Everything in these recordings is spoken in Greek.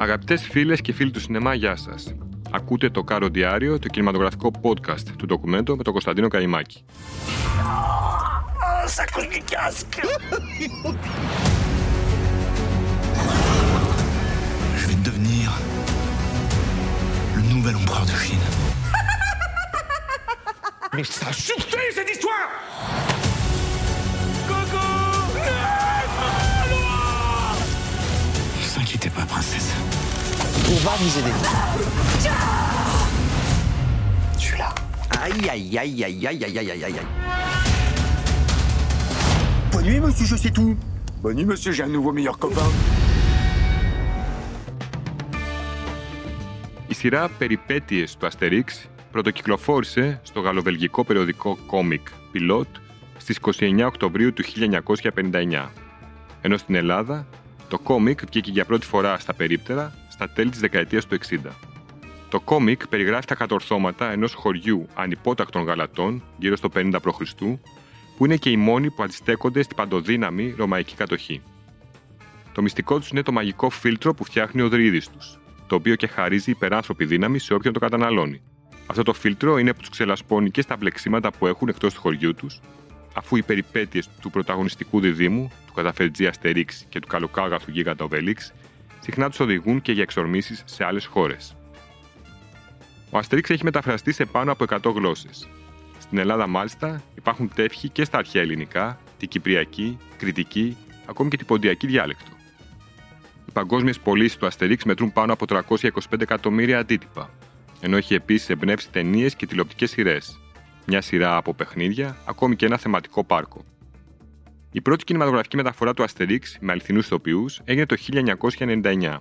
Αγαπητές φίλες και φίλοι του σινεμά, γεια σας. Ακούτε το Κάρο Διάριο, το κινηματογραφικό podcast του ντοκουμέντο με τον Κωνσταντίνο Καϊμάκη. Je vais devenir le nouvel empereur de Chine. Mais ça suffit cette histoire Ne va vous aider. Je suis là. Aïe, aïe, aïe, aïe, aïe, aïe, aïe, aïe, aïe. Bonne nuit, monsieur, je sais tout. Bonne nuit, monsieur, j'ai un nouveau meilleur copain. Η σειρά «Περιπέτειες του Αστερίξ» πρωτοκυκλοφόρησε στο γαλλοβελγικό περιοδικό Comic Pilot στις 29 Οκτωβρίου του 1959, ενώ στην Ελλάδα το κόμικ βγήκε για πρώτη φορά στα περίπτερα στα τέλη της δεκαετίας του 60. Το κόμικ περιγράφει τα κατορθώματα ενός χωριού ανυπότακτων γαλατών γύρω στο 50 π.Χ., που είναι και οι μόνοι που αντιστέκονται στην παντοδύναμη ρωμαϊκή κατοχή. Το μυστικό τους είναι το μαγικό φίλτρο που φτιάχνει ο Δρύδης τους, το οποίο και χαρίζει υπεράνθρωπη δύναμη σε όποιον το καταναλώνει. Αυτό το φίλτρο είναι που τους ξελασπώνει και στα μπλεξίματα που έχουν εκτός του χωριού τους, αφού οι περιπέτειες του πρωταγωνιστικού διδήμου, του καταφερτζή Αστερίξ και του καλοκάγαθου γίγαντα Οβελίξ, συχνά τους οδηγούν και για εξορμήσεις σε άλλες χώρες. Ο Αστερίξ έχει μεταφραστεί σε πάνω από 100 γλώσσες. Στην Ελλάδα, μάλιστα, υπάρχουν τεύχοι και στα αρχαία ελληνικά, τη κυπριακή, κριτική, ακόμη και την ποντιακή διάλεκτο. Οι παγκόσμιες πωλήσεις του Αστερίξ μετρούν πάνω από 325 εκατομμύρια αντίτυπα, ενώ έχει επίσης εμπνεύσει ταινίες και τηλεοπτικές σειρές, μια σειρά από παιχνίδια, ακόμη και ένα θεματικό πάρκο. Η πρώτη κινηματογραφική μεταφορά του Αστερίξ με αληθινούς ηθοποιούς έγινε το 1999.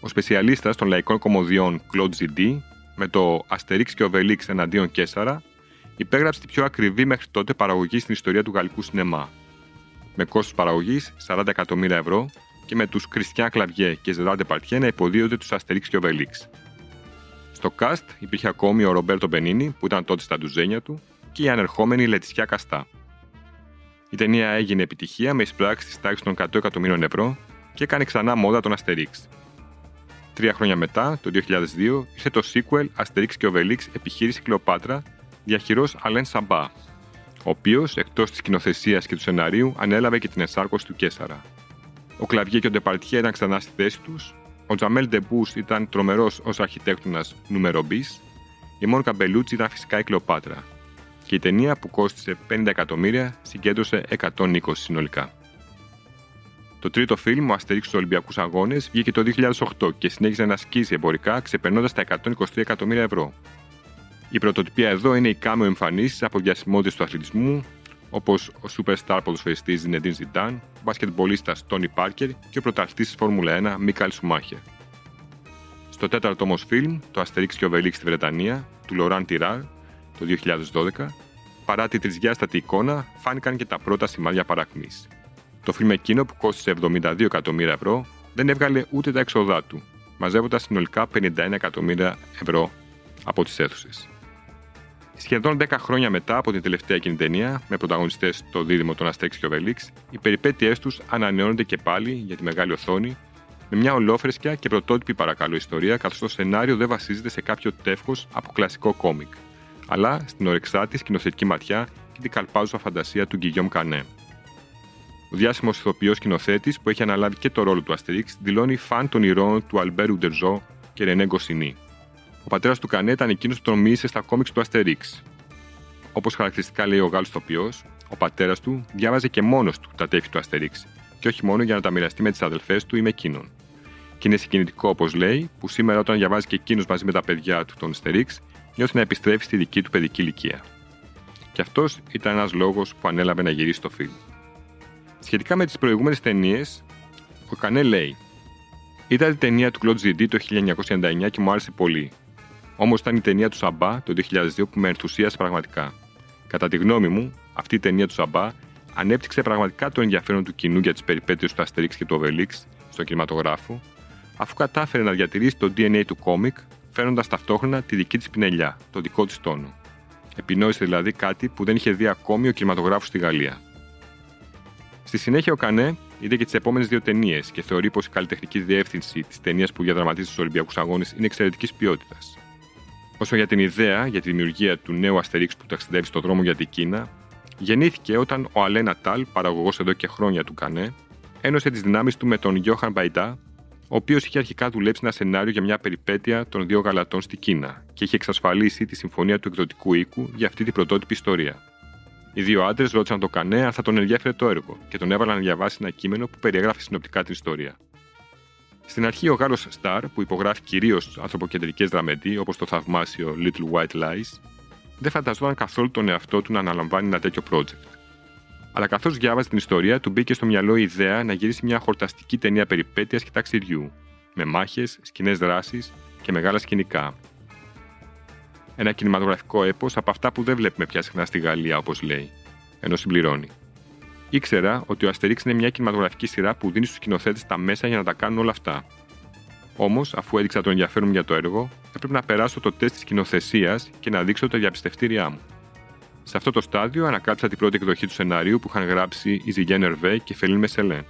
Ο σπεσιαλίστας των λαϊκών κομμωδιών Claude Zidi, με το Αστερίξ και Οβελίξ εναντίον Κέσσαρα, υπέγραψε την πιο ακριβή μέχρι τότε παραγωγή στην ιστορία του γαλλικού σινεμά. Με κόστος παραγωγής 40 εκατομμύρια ευρώ και με τους Κριστιαν Κλαβιέ και Ζεράντε Παρτιέ να υποδίονται τους Αστερίξ και Οβελίξ. Στο cast υπήρχε ακόμη ο Ρομπέρτο Μπενίνη, που ήταν τότε στα ντουζένια του, και η ανερχόμενη Λετισιά Καστά. Η ταινία έγινε επιτυχία με εισπράξεις της τάξης των 100 εκατομμύριων ευρώ και έκανε ξανά μόδα τον Αστερίξ. Τρία χρόνια μετά, το 2002, ήρθε το sequel Αστερίξ και Οβελίξ Επιχείρηση Κλεοπάτρα, διαχειρό Αλέν Σαμπά, ο οποίος, εκτός της σκηνοθεσία και του σεναρίου, ανέλαβε και την εσάρκωση του Κέσσαρα. Ο Κλαβιέ και ο Ντεπαρτιέ ήταν ξανά στη θέση τους, ο Τζαμέλ Ντεμπούς ήταν τρομερός ως αρχιτέκτονας νούμερο η Μόνκα Μπελούτσι ήταν φυσικά η Κλεοπάτρα. Και η ταινία που κόστησε 50 εκατομμύρια συγκέντρωσε 120 συνολικά. Το τρίτο φιλμ, ο Αστερίξ στους Ολυμπιακούς Αγώνες, βγήκε το 2008 και συνέχιζε να σκίσει εμπορικά, ξεπερνώντας τα 123 εκατομμύρια ευρώ. Η πρωτοτυπία εδώ είναι οι κάμεο εμφανίσει από διασημότητε του αθλητισμού, όπως ο superstar ποδοσφαιριστής Ζινεντίν Ζιντάν, ο μπασκετμπολίστας Τόνι Πάρκερ και ο πρωταθλητής της Φόρμουλα 1 Μίκαλ Σουμάχερ. Στο τέταρτο όμως φιλμ, το Αστερίξ και ο Βελίξ στη Βρετανία, του Λοράν Τιράρ, το 2012, παρά τη τρισδιάστατη εικόνα, φάνηκαν και τα πρώτα σημάδια παρακμή. Το φιλμ εκείνο που κόστησε 72 εκατομμύρια ευρώ δεν έβγαλε ούτε τα έξοδά του, μαζεύοντας συνολικά 51 εκατομμύρια ευρώ από τις αίθουσες. Σχεδόν 10 χρόνια μετά από την τελευταία εκείνη ταινία, με πρωταγωνιστές το δίδυμο των Αστέξ και ο Βελίξ, οι περιπέτειές τους ανανεώνονται και πάλι για τη μεγάλη οθόνη, με μια ολόφρεσκια και πρωτότυπη παρακαλώ ιστορία, καθώς το σενάριο δεν βασίζεται σε κάποιο τεύχος από κλασικό κόμικ, αλλά στην ορεξάτη σκηνοθετική ματιά και την καλπάζουσα φαντασία του Γκυγιόμ Κανέ. Ο διάσημος ηθοποιός σκηνοθέτης που έχει αναλάβει και το ρόλο του Αστερίξ δηλώνει φαν των ηρώων του Αλμπέρου Ντερζό και Ρενέ Γκοσινή. Ο πατέρας του Κανέ ήταν εκείνος που τον μίλησε στα κόμιξ του Αστερίξ. Όπως χαρακτηριστικά λέει ο Γάλλος τοπίο, ο πατέρας του διάβαζε και μόνος του τα τέφη του Αστερίξ, και όχι μόνο για να τα μοιραστεί με τις αδελφές του ή με εκείνον. Και είναι συγκινητικό, όπως λέει, που σήμερα όταν διαβάζει και εκείνος μαζί με τα παιδιά του τον Αστερίξ, νιώθει να επιστρέφει στη δική του παιδική ηλικία. Και αυτός ήταν ένας λόγος που ανέλαβε να γυρίσει το φιλμ. Σχετικά με τις προηγούμενες ταινίες, ο Κανέ λέει: Είδα την ταινία του Claude Zidi το 1999 και μου άρεσε πολύ. Όμως ήταν η ταινία του Σαμπά το 2002 που με ενθουσίασε πραγματικά. Κατά τη γνώμη μου, αυτή η ταινία του Σαμπά ανέπτυξε πραγματικά το ενδιαφέρον του κοινού για τις περιπέτειες του Αστερίξ και του Οβελίξ στον κινηματογράφο, αφού κατάφερε να διατηρήσει το DNA του κόμικ, φέρνοντα ταυτόχρονα τη δική της πινελιά, το δικό της τόνο. Επινόησε δηλαδή κάτι που δεν είχε δει ακόμη ο κινηματογράφος στη Γαλλία. Στη συνέχεια, ο Κανέ είδε και τις επόμενες δύο ταινίες και θεωρεί πως η καλλιτεχνική διεύθυνση της ταινίας που διαδραματίζει στους Ολυμπιακούς Αγώνες είναι εξαιρετικής ποιότητας. Όσο για την ιδέα για τη δημιουργία του νέου Αστερίξ που ταξιδεύει στον δρόμο για την Κίνα, γεννήθηκε όταν ο Αλένα Τάλ, παραγωγός εδώ και χρόνια του Κανέ, ένωσε τις δυνάμεις του με τον Γιώχαν Μπαϊντά, ο οποίος είχε αρχικά δουλέψει ένα σενάριο για μια περιπέτεια των δύο γαλατών στη Κίνα και είχε εξασφαλίσει τη συμφωνία του εκδοτικού οίκου για αυτή την πρωτότυπη ιστορία. Οι δύο άντρες ρώτησαν τον Κανέ αν θα τον ενδιαφέρε το έργο και τον έβαλαν να διαβάσει ένα κείμενο που περιγράφει συνοπτικά την ιστορία. Στην αρχή, ο Γάλλος Σταρ, που υπογράφει κυρίως ανθρωποκεντρικές δραμεντί όπως το θαυμάσιο Little White Lies, δεν φανταζόταν καθόλου τον εαυτό του να αναλαμβάνει ένα τέτοιο project. Αλλά καθώς διάβαζε την ιστορία, του μπήκε στο μυαλό η ιδέα να γυρίσει μια χορταστική ταινία περιπέτειας και ταξιδιού, με μάχες, σκηνές δράσης και μεγάλα σκηνικά. Ένα κινηματογραφικό έπος από αυτά που δεν βλέπουμε πια συχνά στη Γαλλία, όπως λέει, ενώ συμπληρώνει. Ήξερα ότι ο Αστερίξ είναι μια κινηματογραφική σειρά που δίνει στους σκηνοθέτες τα μέσα για να τα κάνουν όλα αυτά. Όμως, αφού έδειξα το ενδιαφέρον για το έργο, έπρεπε να περάσω το τεστ της σκηνοθεσίας και να δείξω τα διαπιστευτήριά μου. Σε αυτό το στάδιο ανακάλυψα την πρώτη εκδοχή του σενάριου που είχαν γράψει η Ζιγέν Ερβέ και Φελίν Μεσελέ.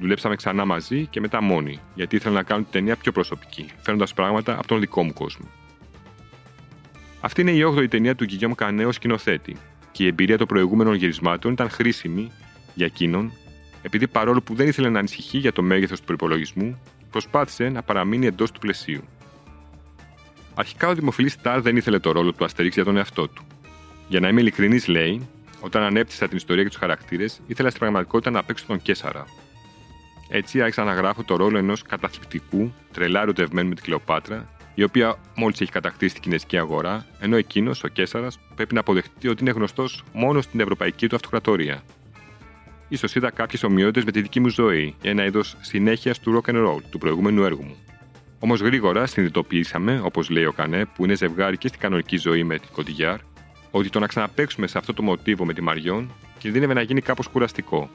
Δουλέψαμε ξανά μαζί και μετά μόνοι, γιατί ήθελα να κάνω την ταινία πιο προσωπική, φέρνοντας πράγματα από τον δικό μου κόσμο. Αυτή είναι η 8η ταινία του Γκυγιόμ Κανέ ως σκηνοθέτη, και η εμπειρία των προηγούμενων γυρισμάτων ήταν χρήσιμη για εκείνον, επειδή παρόλο που δεν ήθελε να ανησυχεί για το μέγεθος του προπολογισμού, προσπάθησε να παραμείνει εντός του πλαισίου. Αρχικά ο δημοφιλής Σταρ δεν ήθελε το ρόλο του Αστερίξ για τον εαυτό του. Για να είμαι ειλικρινής, λέει, όταν ανέπτυσα την ιστορία και τους χαρακτήρες, ήθελα στην πραγματικότητα να παίξω τον Κέσαρα. Έτσι άρχισα να γράφω το ρόλο ενός καταθλιπτικού, τρελά ερωτευμένου με την Κλεοπάτρα, η οποία μόλις έχει κατακτήσει την κινέζικη αγορά, ενώ εκείνος, ο Κέσσαρα, πρέπει να αποδεχτεί ότι είναι γνωστός μόνος στην ευρωπαϊκή του αυτοκρατορία. σω είδα κάποιες ομοιότητες με τη δική μου ζωή, ένα είδος συνέχειας του rock and roll του προηγούμενου έργου μου. Όμως γρήγορα συνειδητοποιήσαμε, όπως λέει ο Κανέ, που είναι ζευγάρι και στην κανονική ζωή με την Κοντιγιάρ, ότι το να ξαναπέξουμε σε αυτό το μοτίβο με τη Μαριόν κινδύνευε να γίνει κάπως κουραστικό.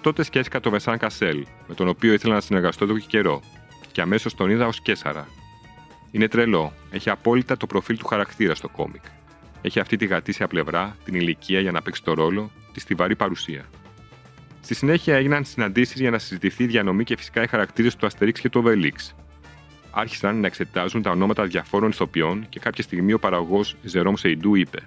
Τότε σκέφτηκα το Βεσάν Κασέλ, με τον οποίο ήθελα να συνεργαστώ εδώ και καιρό, και αμέσως τον είδα ως Κέσσαρα. Είναι τρελό, έχει απόλυτα το προφίλ του χαρακτήρα στο κόμικ. Έχει αυτή τη γατήσια πλευρά, την ηλικία για να παίξει το ρόλο, τη στιβαρή παρουσία. Στη συνέχεια έγιναν συναντήσεις για να συζητηθεί η διανομή και φυσικά οι χαρακτήρες του Αστερίξ και του Οβελίξ, άρχισαν να εξετάζουν τα ονόματα διαφόρων ηθοποιών και κάποια στιγμή ο παραγωγός Ζερόμ Σεϊντού είπε: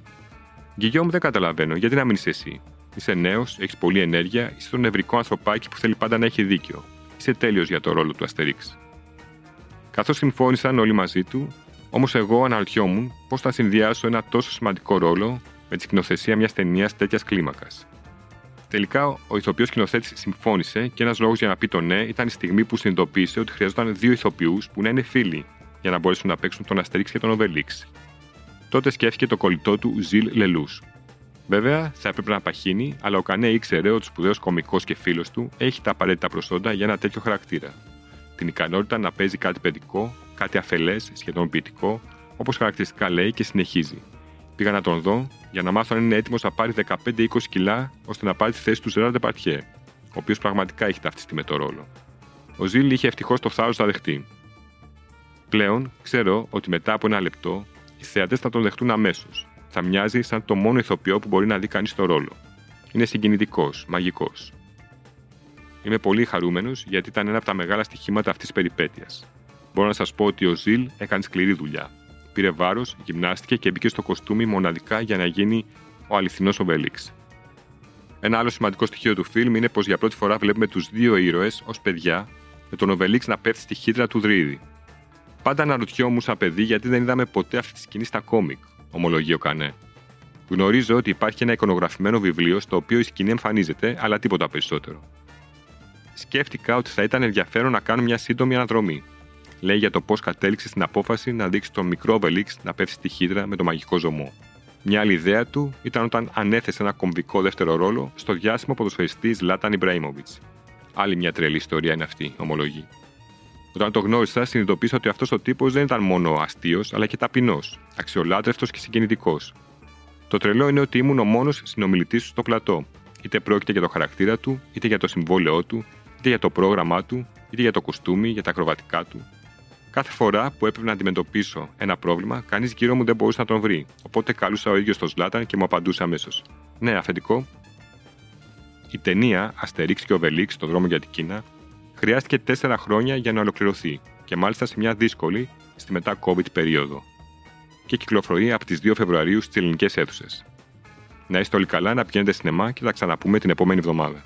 Γκυγιόμ, δεν καταλαβαίνω, γιατί να μείνει εσύ. Είσαι νέος, έχεις πολλή ενέργεια, είσαι το νευρικό ανθρωπάκι που θέλει πάντα να έχει δίκιο. Είσαι τέλειος για το ρόλο του Αστερίξ. Καθώς συμφώνησαν όλοι μαζί του, όμως εγώ αναρωτιόμουν πώς θα συνδυάσω ένα τόσο σημαντικό ρόλο με τη σκηνοθεσία μιας ταινίας τέτοιας κλίμακας. Τελικά, ο ηθοποιός σκηνοθέτη συμφώνησε και ένας λόγος για να πει το ναι ήταν η στιγμή που συνειδητοποίησε ότι χρειαζόταν δύο ηθοποιούς που να είναι φίλοι για να μπορέσουν να παίξουν τον Αστερίξ και τον Οβελίξ. Τότε σκέφτηκε το κολλητό του Ζιλ Λελού. Βέβαια, θα έπρεπε να παχύνει, αλλά ο Κανέ ήξερε ότι ο σπουδαίος κωμικός και φίλος του έχει τα απαραίτητα προσόντα για ένα τέτοιο χαρακτήρα. Την ικανότητα να παίζει κάτι παιδικό, κάτι αφελές, σχεδόν ποιητικό, όπως χαρακτηριστικά λέει και συνεχίζει. Πήγα να τον δω για να μάθω αν είναι έτοιμος να πάρει 15-20 κιλά ώστε να πάρει τη θέση του Ζεράρ Πατιέ, ο οποίος πραγματικά έχει ταυτιστεί με το ρόλο. Ο Ζήλ είχε ευτυχώς το θάρρος να δεχτεί. Πλέον ξέρω ότι μετά από ένα λεπτό οι θεατές θα τον δεχτούν αμέσως. Θα μοιάζει σαν το μόνο ηθοποιό που μπορεί να δει κανείς το ρόλο. Είναι συγκινητικός, μαγικός. Είμαι πολύ χαρούμενος γιατί ήταν ένα από τα μεγάλα στοιχήματα αυτής της περιπέτειας. Μπορώ να σας πω ότι ο Ζιλ έκανε σκληρή δουλειά πήρε βάρος, γυμνάστηκε και μπήκε στο κοστούμι μοναδικά για να γίνει ο αληθινός Ομπέλιξ. Ένα άλλο σημαντικό στοιχείο του φιλμ είναι πως για πρώτη φορά βλέπουμε τους δύο ήρωες ως παιδιά, με τον Οβελίξ να πέφτει στη χύτρα του Δρύδη. Πάντα αναρωτιόμουν σαν παιδί γιατί δεν είδαμε ποτέ αυτή τη σκηνή στα κόμικ, ομολογεί ο Κανέ. Γνωρίζω ότι υπάρχει ένα εικονογραφημένο βιβλίο στο οποίο η σκηνή εμφανίζεται, αλλά τίποτα περισσότερο. Σκέφτηκα ότι θα ήταν ενδιαφέρον να κάνω μια σύντομη αναδρομή, λέει για το πώς κατέληξε στην απόφαση να δείξει τον μικρό Βελίξ να πέφτει στη χύδρα με το μαγικό ζωμό. Μια άλλη ιδέα του ήταν όταν ανέθεσε ένα κομβικό δεύτερο ρόλο στο διάσημο ποδοσφαιριστή Λάταν Ιμπραήμοβιτ. Άλλη μια τρελή ιστορία είναι αυτή, ομολογεί. Όταν το γνώρισα, συνειδητοποίησα ότι αυτός ο τύπος δεν ήταν μόνο αστείος, αλλά και ταπεινός, αξιολάτρευτος και συγκινητικός. Το τρελό είναι ότι ήμουν ο μόνος συνομιλητής του στο πλατό, είτε πρόκειται για το χαρακτήρα του, είτε για το συμβόλαιό του, είτε για το πρόγραμμά του, είτε για το κουστούμι, για τα ακροβατικά του, Κάθε φορά που έπρεπε να αντιμετωπίσω ένα πρόβλημα, κανείς γύρω μου δεν μπορούσε να τον βρει. Οπότε καλούσα ο ίδιος τον Σλάταν και μου απαντούσε αμέσως. Ναι, αφεντικό. Η ταινία Αστερίξ και Οβελίξ στο δρόμο για την Κίνα χρειάστηκε τέσσερα χρόνια για να ολοκληρωθεί και μάλιστα σε μια δύσκολη στη μετά COVID περίοδο. Και κυκλοφορεί από τις 2 Φεβρουαρίου στις ελληνικές αίθουσες. Να είστε όλοι καλά, να πηγαίνετε σινεμά και θα ξαναπούμε την επόμενη εβδομάδα.